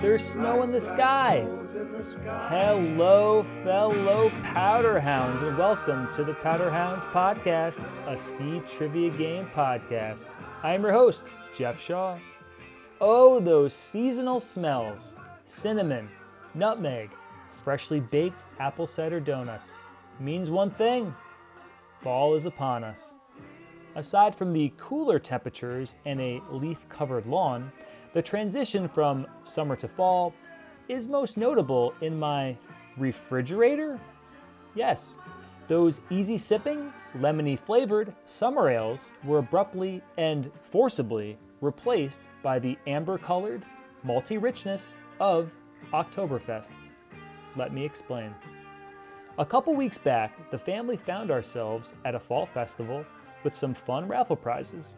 There's snow in the sky. Hello, fellow Powder Hounds, and welcome to the Powder Hounds Podcast, a ski trivia game podcast. I am your host, Jeff Shaw. Oh, those seasonal smells cinnamon, nutmeg, freshly baked apple cider donuts means one thing fall is upon us. Aside from the cooler temperatures and a leaf covered lawn, the transition from summer to fall is most notable in my refrigerator. Yes, those easy sipping, lemony flavored summer ales were abruptly and forcibly replaced by the amber colored, malty richness of Oktoberfest. Let me explain. A couple weeks back, the family found ourselves at a fall festival with some fun raffle prizes.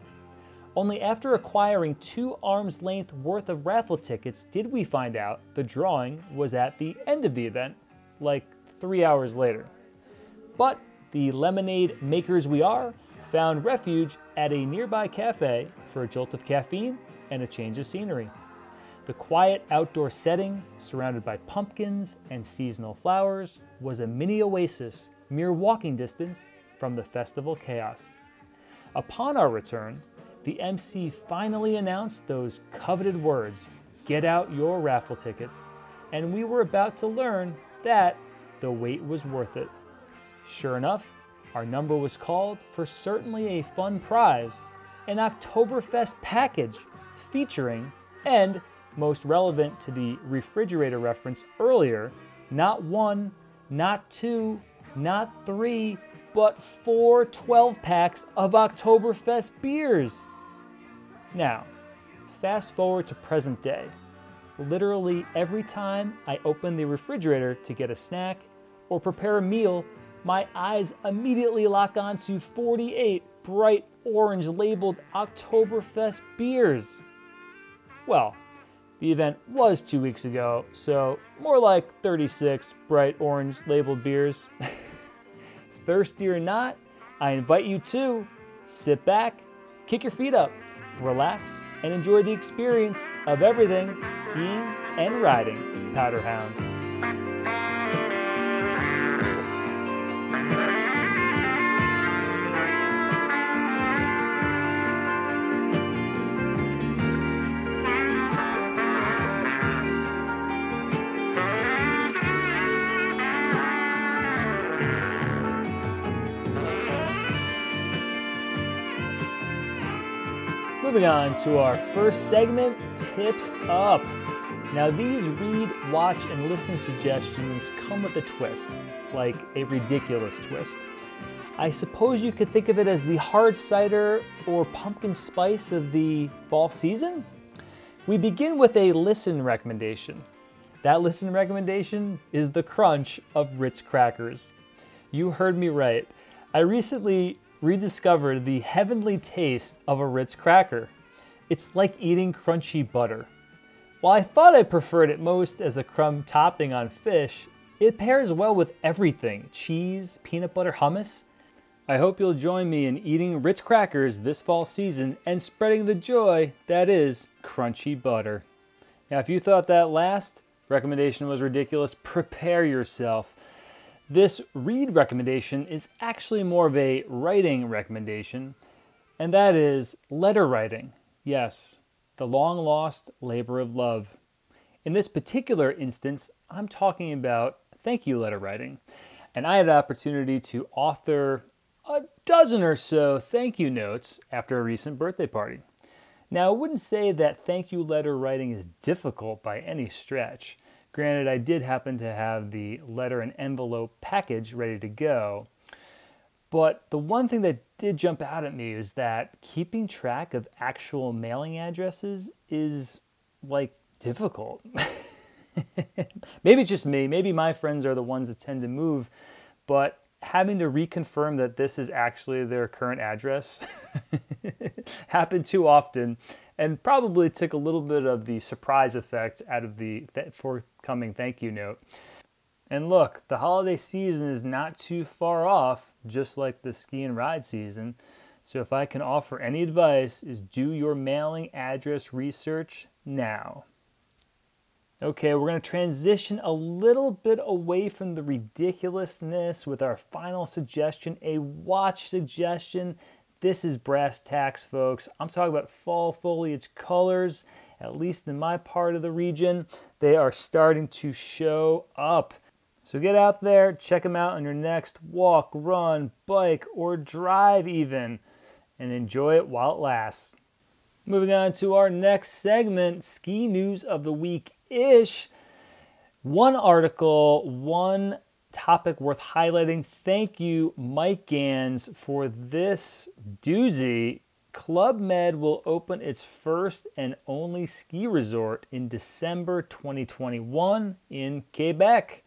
Only after acquiring two arms length worth of raffle tickets did we find out the drawing was at the end of the event, like three hours later. But the lemonade makers we are found refuge at a nearby cafe for a jolt of caffeine and a change of scenery. The quiet outdoor setting, surrounded by pumpkins and seasonal flowers, was a mini oasis mere walking distance from the festival chaos. Upon our return, the MC finally announced those coveted words get out your raffle tickets, and we were about to learn that the wait was worth it. Sure enough, our number was called for certainly a fun prize an Oktoberfest package featuring, and most relevant to the refrigerator reference earlier, not one, not two, not three, but four 12 packs of Oktoberfest beers. Now, fast forward to present day. Literally every time I open the refrigerator to get a snack or prepare a meal, my eyes immediately lock onto 48 bright orange labeled Oktoberfest beers. Well, the event was two weeks ago, so more like 36 bright orange labeled beers. Thirsty or not, I invite you to sit back, kick your feet up, relax, and enjoy the experience of everything skiing and riding, Powder Moving on to our first segment Tips Up. Now, these read, watch, and listen suggestions come with a twist, like a ridiculous twist. I suppose you could think of it as the hard cider or pumpkin spice of the fall season. We begin with a listen recommendation. That listen recommendation is the crunch of Ritz crackers. You heard me right. I recently rediscovered the heavenly taste of a Ritz cracker. It's like eating crunchy butter. While I thought I preferred it most as a crumb topping on fish, it pairs well with everything cheese, peanut butter, hummus. I hope you'll join me in eating Ritz crackers this fall season and spreading the joy that is crunchy butter. Now, if you thought that last recommendation was ridiculous, prepare yourself. This read recommendation is actually more of a writing recommendation, and that is letter writing. Yes, the long lost labor of love. In this particular instance, I'm talking about thank you letter writing. And I had the opportunity to author a dozen or so thank you notes after a recent birthday party. Now, I wouldn't say that thank you letter writing is difficult by any stretch. Granted, I did happen to have the letter and envelope package ready to go. But the one thing that did jump out at me is that keeping track of actual mailing addresses is like difficult. maybe it's just me. Maybe my friends are the ones that tend to move. But having to reconfirm that this is actually their current address happened too often and probably took a little bit of the surprise effect out of the th- forthcoming thank you note. And look, the holiday season is not too far off, just like the ski and ride season. So if I can offer any advice is do your mailing address research now. Okay, we're going to transition a little bit away from the ridiculousness with our final suggestion, a watch suggestion. This is brass tacks, folks. I'm talking about fall foliage colors, at least in my part of the region. They are starting to show up. So get out there, check them out on your next walk, run, bike, or drive, even, and enjoy it while it lasts. Moving on to our next segment ski news of the week ish. One article, one topic worth highlighting. Thank you, Mike Gans, for this doozy. Club Med will open its first and only ski resort in December 2021 in Quebec.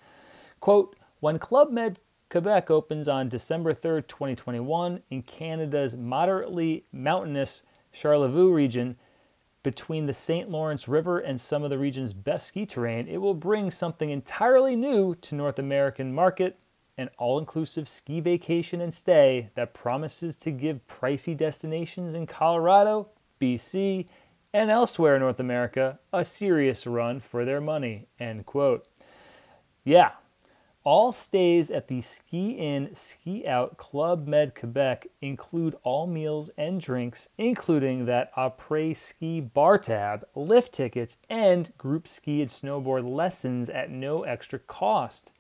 Quote, when Club Med Quebec opens on December 3rd, 2021, in Canada's moderately mountainous Charlevoix region, between the St. Lawrence River and some of the region's best ski terrain, it will bring something entirely new to North American market, an all-inclusive ski vacation and stay that promises to give pricey destinations in Colorado, BC, and elsewhere in North America a serious run for their money. End quote. Yeah, all stays at the Ski In, Ski Out Club Med Quebec include all meals and drinks, including that après ski bar tab, lift tickets, and group ski and snowboard lessons at no extra cost.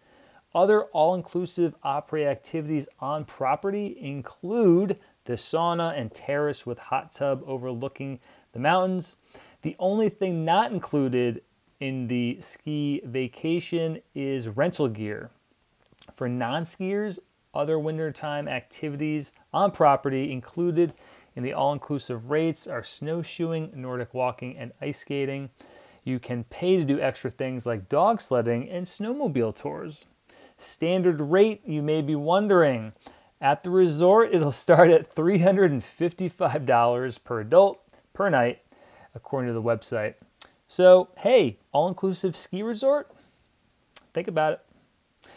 Other all inclusive après activities on property include the sauna and terrace with hot tub overlooking the mountains. The only thing not included in the ski vacation is rental gear. For non skiers, other wintertime activities on property included in the all inclusive rates are snowshoeing, Nordic walking, and ice skating. You can pay to do extra things like dog sledding and snowmobile tours. Standard rate, you may be wondering. At the resort, it'll start at $355 per adult per night, according to the website. So, hey, all inclusive ski resort? Think about it.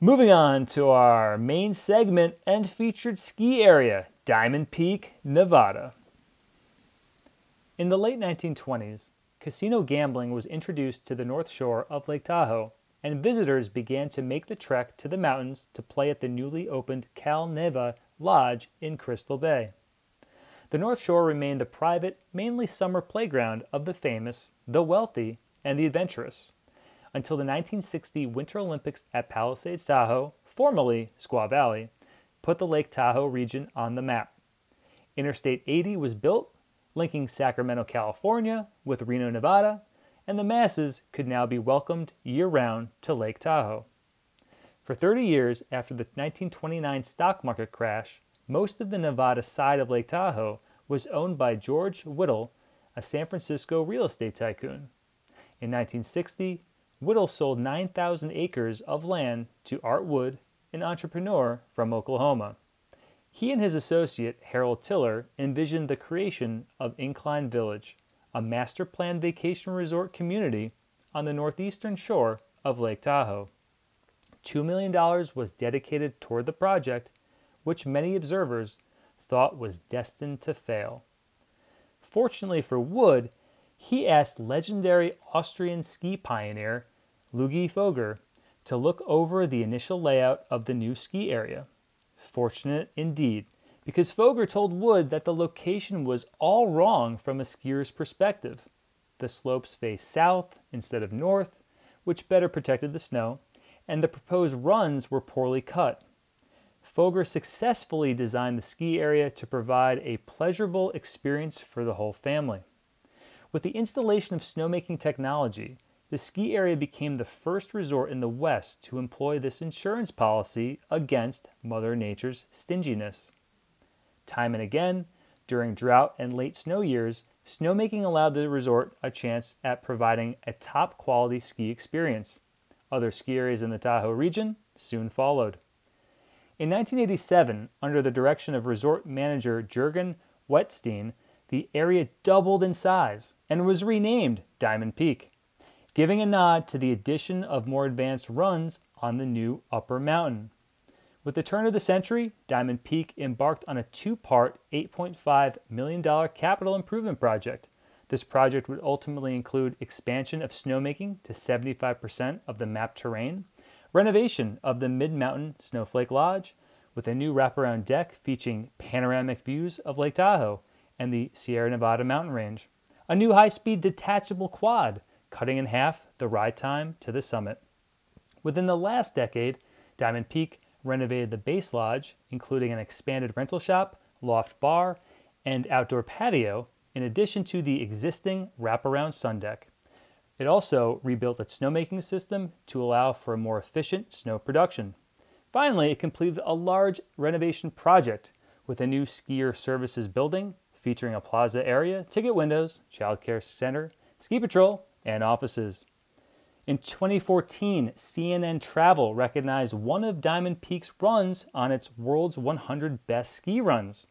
Moving on to our main segment and featured ski area, Diamond Peak, Nevada. In the late 1920s, casino gambling was introduced to the North Shore of Lake Tahoe, and visitors began to make the trek to the mountains to play at the newly opened Cal Neva Lodge in Crystal Bay. The North Shore remained the private, mainly summer playground of the famous, the wealthy, and the adventurous until the 1960 Winter Olympics at Palisades Tahoe, formerly Squaw Valley, put the Lake Tahoe region on the map. Interstate 80 was built, linking Sacramento, California with Reno, Nevada, and the masses could now be welcomed year round to Lake Tahoe. For 30 years after the 1929 stock market crash, most of the Nevada side of Lake Tahoe was owned by George Whittell, a San Francisco real estate tycoon. In 1960, Whittell sold 9,000 acres of land to Art Wood, an entrepreneur from Oklahoma. He and his associate, Harold Tiller, envisioned the creation of Incline Village, a master planned vacation resort community on the northeastern shore of Lake Tahoe. $2 million was dedicated toward the project, which many observers thought was destined to fail. Fortunately for Wood, he asked legendary Austrian ski pioneer Luggi Foeger to look over the initial layout of the new ski area. Fortunate indeed, because Foeger told Wood that the location was all wrong from a skier's perspective. The slopes faced south instead of north, which better protected the snow, and the proposed runs were poorly cut. Foeger successfully designed the ski area to provide a pleasurable experience for the whole family. With the installation of snowmaking technology, the ski area became the first resort in the West to employ this insurance policy against Mother Nature's stinginess. Time and again, during drought and late snow years, snowmaking allowed the resort a chance at providing a top quality ski experience. Other ski areas in the Tahoe region soon followed. In 1987, under the direction of resort manager Jurgen Wetstein, the area doubled in size and was renamed Diamond Peak, giving a nod to the addition of more advanced runs on the new upper mountain. With the turn of the century, Diamond Peak embarked on a two part, $8.5 million capital improvement project. This project would ultimately include expansion of snowmaking to 75% of the mapped terrain, renovation of the Mid Mountain Snowflake Lodge, with a new wraparound deck featuring panoramic views of Lake Tahoe and the Sierra Nevada mountain range, a new high speed detachable quad, cutting in half the ride time to the summit. Within the last decade, Diamond Peak renovated the base lodge, including an expanded rental shop, loft bar, and outdoor patio, in addition to the existing wraparound sun deck. It also rebuilt its snowmaking system to allow for a more efficient snow production. Finally, it completed a large renovation project with a new skier services building featuring a plaza area, ticket windows, childcare center, ski patrol, and offices. In 2014, CNN Travel recognized one of Diamond Peak's runs on its World's 100 Best Ski Runs.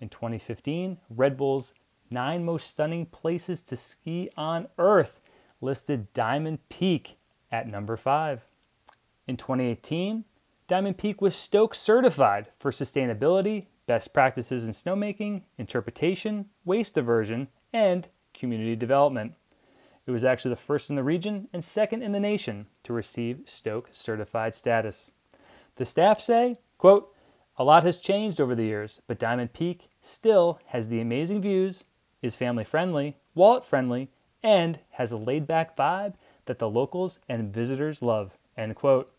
In 2015, Red Bull's Nine Most Stunning Places to Ski on Earth listed Diamond Peak at number five. In 2018, Diamond Peak was Stoke certified for sustainability, best practices in snowmaking, interpretation, waste diversion, and community development. It was actually the first in the region and second in the nation to receive Stoke certified status. The staff say, quote, a lot has changed over the years, but Diamond Peak still has the amazing views, is family friendly, wallet friendly, and has a laid back vibe that the locals and visitors love. End quote.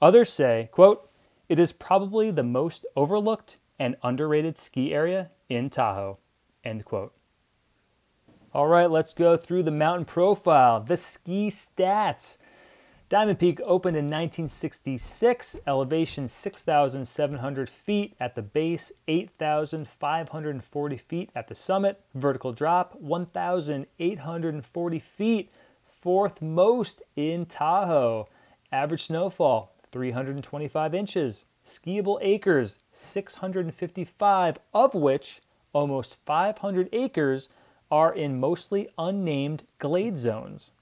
Others say, quote, it is probably the most overlooked and underrated ski area in Tahoe. End quote. All right, let's go through the mountain profile, the ski stats. Diamond Peak opened in 1966, elevation 6,700 feet at the base, 8,540 feet at the summit, vertical drop 1,840 feet, fourth most in Tahoe. Average snowfall 325 inches, skiable acres 655, of which almost 500 acres are in mostly unnamed glade zones.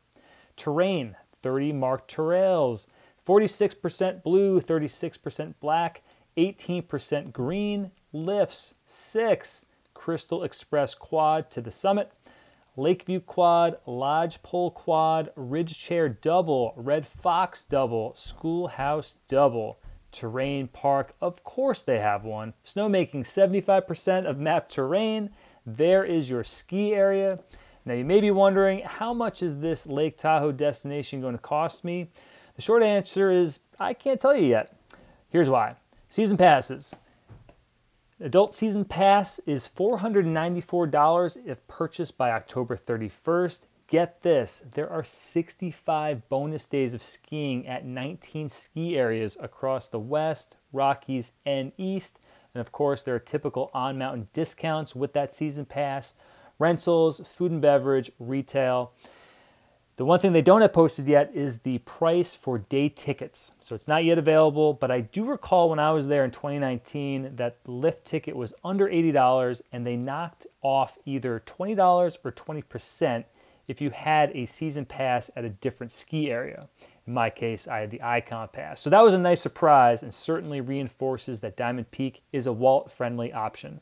Terrain 30 Mark trails, 46% blue, 36% black, 18% green, lifts 6, Crystal Express quad to the summit, Lakeview quad, Lodgepole quad, Ridge Chair double, Red Fox double, Schoolhouse double. Terrain Park, of course they have one. Snowmaking 75% of map terrain, there is your ski area. Now, you may be wondering how much is this Lake Tahoe destination going to cost me? The short answer is I can't tell you yet. Here's why season passes. Adult season pass is $494 if purchased by October 31st. Get this, there are 65 bonus days of skiing at 19 ski areas across the West, Rockies, and East. And of course, there are typical on mountain discounts with that season pass, rentals, food and beverage, retail. The one thing they don't have posted yet is the price for day tickets. So it's not yet available, but I do recall when I was there in 2019 that the lift ticket was under $80 and they knocked off either $20 or 20% if you had a season pass at a different ski area. In my case, I had the Icon Pass. So that was a nice surprise and certainly reinforces that Diamond Peak is a wallet friendly option.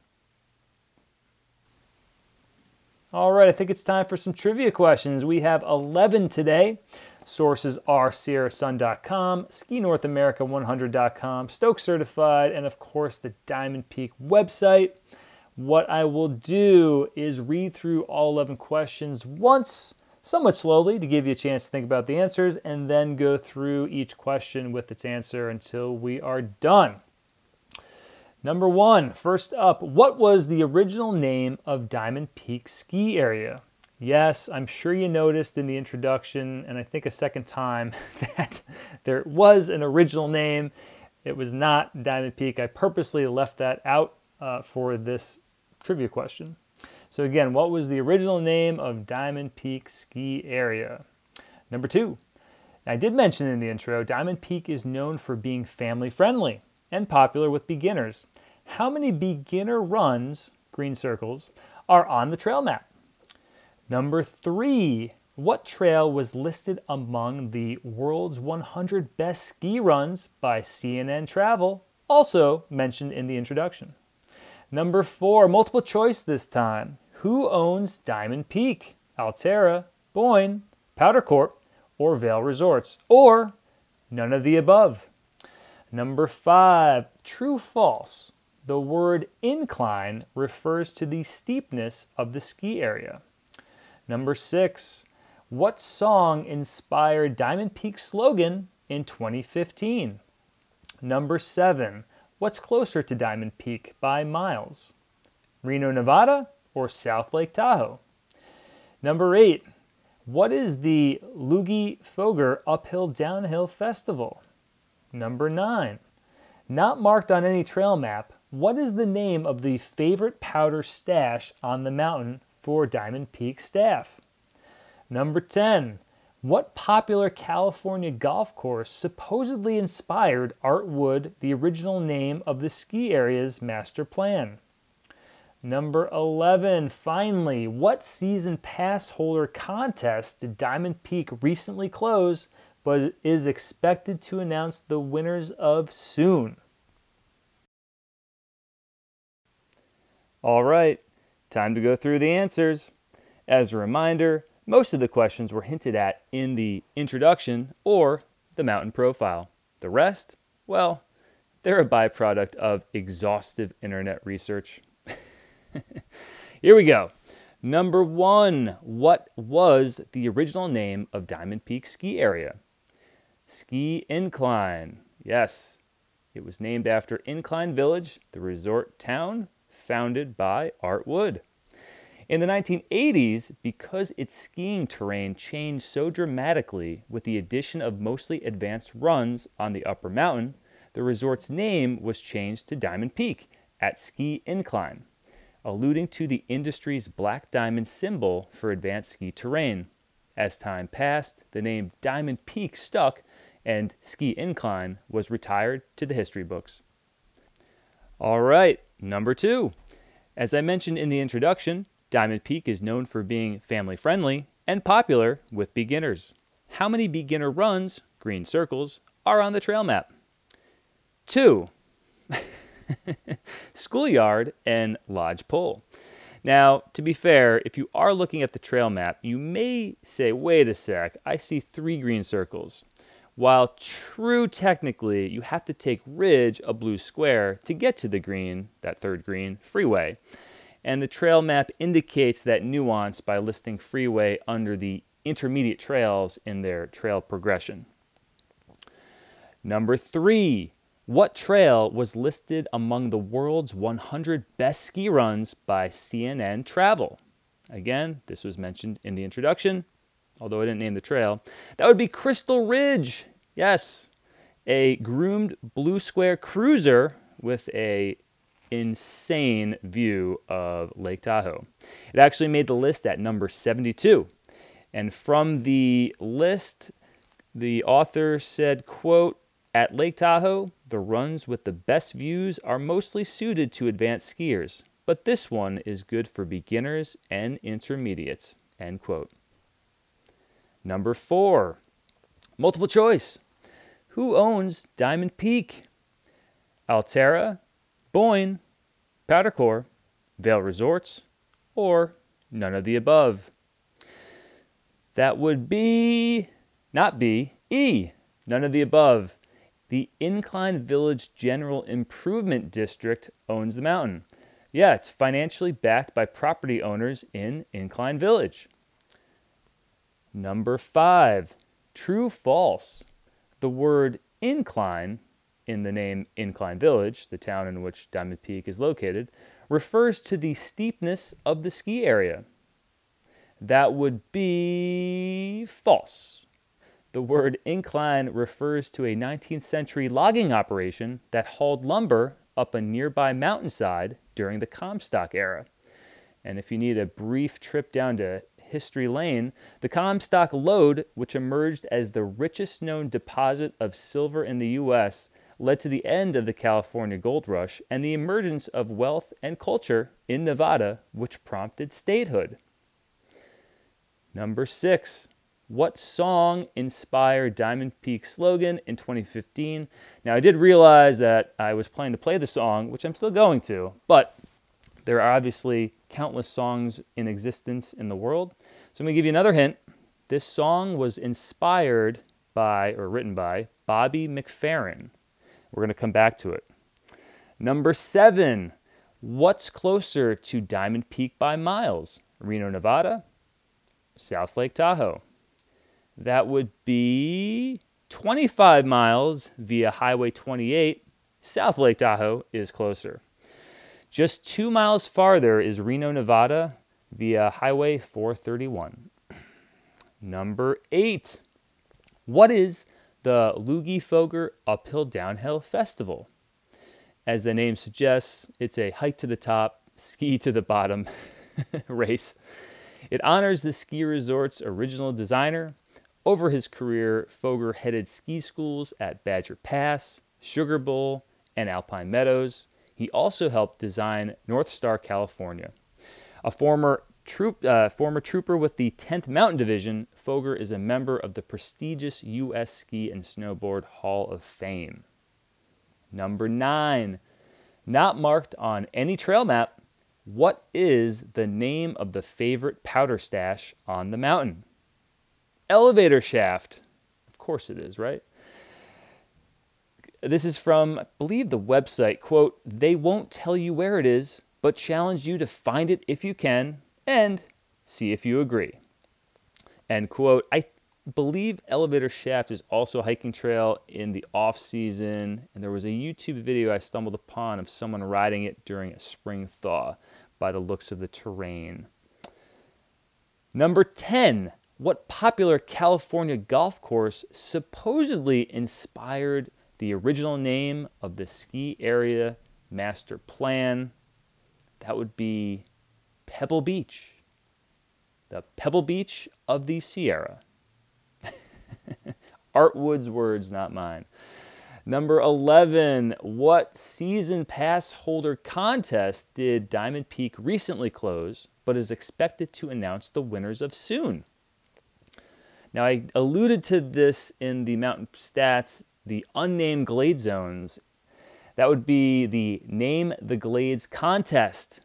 All right, I think it's time for some trivia questions. We have 11 today. Sources are SierraSun.com, Ski North America 100.com, Stoke Certified, and of course the Diamond Peak website. What I will do is read through all 11 questions once somewhat slowly to give you a chance to think about the answers and then go through each question with its answer until we are done. Number one, first up, what was the original name of Diamond Peak Ski Area? Yes, I'm sure you noticed in the introduction, and I think a second time, that there was an original name. It was not Diamond Peak. I purposely left that out uh, for this trivia question. So, again, what was the original name of Diamond Peak Ski Area? Number two, I did mention in the intro, Diamond Peak is known for being family friendly. and popular with beginners. How many beginner runs, green circles, are on the trail map? Number three, what trail was listed among the world's 100 best ski runs by CNN Travel, also mentioned in the introduction? Number four, multiple choice this time. Who owns Diamond Peak, Alterra, Boyne, Powdr Corp, or Vail Resorts? Or none of the above? Number five, true false. The word incline refers to the steepness of the ski area. Number six, what song inspired Diamond Peak's slogan in 2015? Number seven, what's closer to Diamond Peak by miles? Reno, Nevada or South Lake Tahoe? Number eight, what is the Luggi Foeger Uphill Downhill Festival? Number nine, not marked on any trail map, what is the name of the favorite powder stash on the mountain for Diamond Peak staff? Number 10. What popular California golf course supposedly inspired Art Wood, the original name of the ski area's master plan? Number 11. Finally, what season pass holder contest did Diamond Peak recently close but is expected to announce the winners of soon? All right, time to go through the answers. As a reminder, most of the questions were hinted at in the introduction or the mountain profile. The rest, well, they're a byproduct of exhaustive internet research. Here we go. Number one, what was the original name of Diamond Peak Ski Area? Ski Incline. Yes, it was named after Incline Village, the resort town founded by Art Wood. In the 1980s, because its skiing terrain changed so dramatically with the addition of mostly advanced runs on the upper mountain, the resort's name was changed to Diamond Peak at Ski Incline, alluding to the industry's black diamond symbol for advanced ski terrain. As time passed, the name Diamond Peak stuck and Ski Incline was retired to the history books. All right, number two. As I mentioned in the introduction, Diamond Peak is known for being family friendly and popular with beginners. How many beginner runs, green circles, are on the trail map? Two. Schoolyard and Lodge Pole. Now, to be fair, if you are looking at the trail map, you may say, wait a sec, I see three green circles. While true technically, you have to take Ridge, a blue square, to get to the green, that third green, freeway. And the trail map indicates that nuance by listing freeway under the intermediate trails in their trail progression. Number three, what trail was listed among the world's 100 best ski runs by CNN Travel? Again, this was mentioned in the introduction although I didn't name the trail. That would be Crystal Ridge. Yes, a groomed blue square cruiser with a insane view of Lake Tahoe. It actually made the list at number 72. And from the list, the author said, quote, at Lake Tahoe, the runs with the best views are mostly suited to advanced skiers, but this one is good for beginners and intermediates, end quote. Number four, multiple choice. Who owns Diamond Peak? Alterra, Boyne, Powdr Corp, Vail Resorts, or none of the above? That would be, not B, E, none of the above. The Incline Village General Improvement District owns the mountain. Yeah, it's financially backed by property owners in Incline Village. Number five, true false. The word incline in the name Incline Village, the town in which Diamond Peak is located, refers to the steepness of the ski area. That would be false. The word incline refers to a 19th century logging operation that hauled lumber up a nearby mountainside during the Comstock era. And if you need a brief trip down to History Lane, the Comstock lode, which emerged as the richest known deposit of silver in the U.S., led to the end of the California gold rush and the emergence of wealth and culture in Nevada, which prompted statehood. Number six, what song inspired Diamond Peak's slogan in 2015? Now, I did realize that I was planning to play the song, which I'm still going to, but there are obviously countless songs in existence in the world. So I'm going to give you another hint. This song was inspired by, or written by, Bobby McFerrin. We're going to come back to it. Number seven, what's closer to Diamond Peak by miles? Reno, Nevada, South Lake Tahoe. That would be 25 miles via Highway 28. South Lake Tahoe is closer. Just two miles farther is Reno, Nevada via Highway 431. Number eight. What is the Luggi Foeger Uphill Downhill Festival? As the name suggests, it's a hike to the top, ski to the bottom race. It honors the ski resort's original designer. Over his career, Foeger headed ski schools at Badger Pass, Sugar Bowl, and Alpine Meadows. He also helped design Northstar, California. A former troop, uh, former trooper with the 10th Mountain Division, Foeger is a member of the prestigious U.S. Ski and Snowboard Hall of Fame. Number nine, not marked on any trail map, what is the name of the favorite powder stash on the mountain? Elevator shaft. Of course it is, right? This is from, I believe, the website. Quote, they won't tell you where it is, but challenge you to find it if you can and see if you agree. End quote. I believe Elevator Shaft is also a hiking trail in the off season, and there was a YouTube video I stumbled upon of someone riding it during a spring thaw by the looks of the terrain. Number 10. What popular California golf course supposedly inspired the original name of the ski area master plan? That would be Pebble Beach. The Pebble Beach of the Sierra. Art Wood's words, not mine. Number 11, what season pass holder contest did Diamond Peak recently close, but is expected to announce the winners of soon? Now, I alluded to this in the mountain stats, the unnamed glade zones. That would be the Name the Glades contest.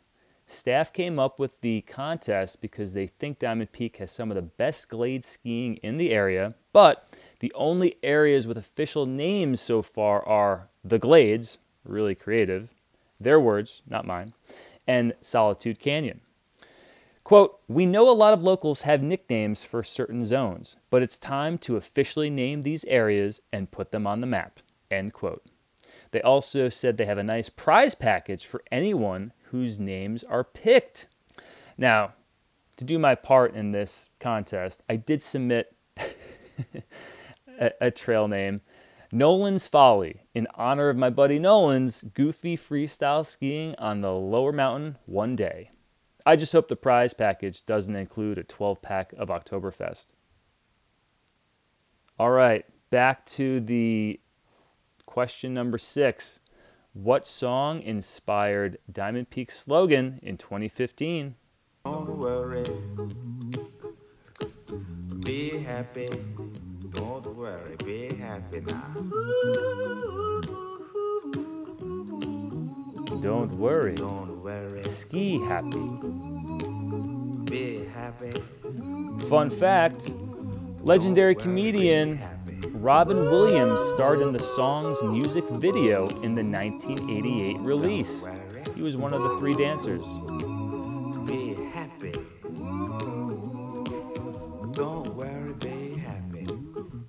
Staff came up with the contest because they think Diamond Peak has some of the best glade skiing in the area, but the only areas with official names so far are the Glades, really creative, their words, not mine, and Solitude Canyon. Quote, we know a lot of locals have nicknames for certain zones, but it's time to officially name these areas and put them on the map. End quote. They also said they have a nice prize package for anyone whose names are picked. Now, to do my part in this contest, I did submit a, a, trail name, Nolan's Folly, in honor of my buddy Nolan's goofy freestyle skiing on the lower mountain one day. I just hope the prize package doesn't include a 12 pack of Oktoberfest. All right, back to the question number six. What song inspired Diamond Peak's slogan in 2015? Don't worry, be happy. Don't worry, be happy now. Don't worry, Don't worry, ski happy. be happy. Fun fact legendary comedian Robin Williams starred in the song's music video in the 1988 release. He was one of the three dancers. Be happy. Don't worry, be happy.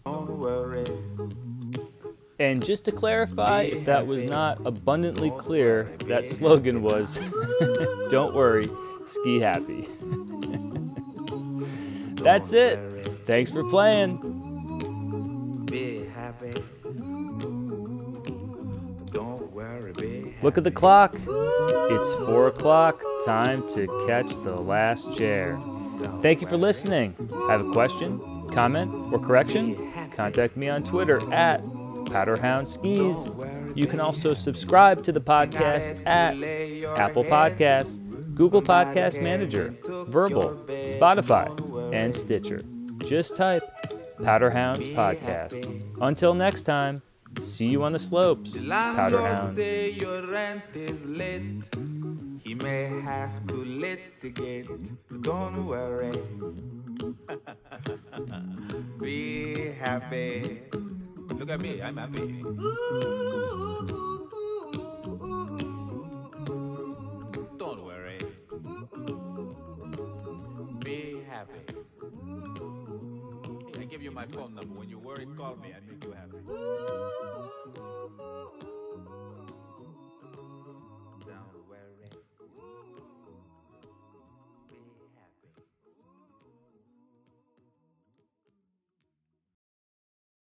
Don't worry. And just to clarify, if that was not abundantly clear, that slogan was Don't worry, ski happy. That's it. Thanks for playing. Look at the clock. It's four o'clock. Time to catch the last chair. Thank you for listening. Have a question, comment, or correction? Contact me on Twitter at Powderhound Skis. You can also subscribe to the podcast at Apple Podcasts, Google Podcast Manager, Verbal, Spotify, and Stitcher. Just type Powderhounds Podcast. Until next time, see you on the slopes, Landlord Powderhounds. say your rent is late. He may have to litigate. Don't worry. Be happy. Look at me, I'm happy. you my phone number. When you worry, call me. I make you happy.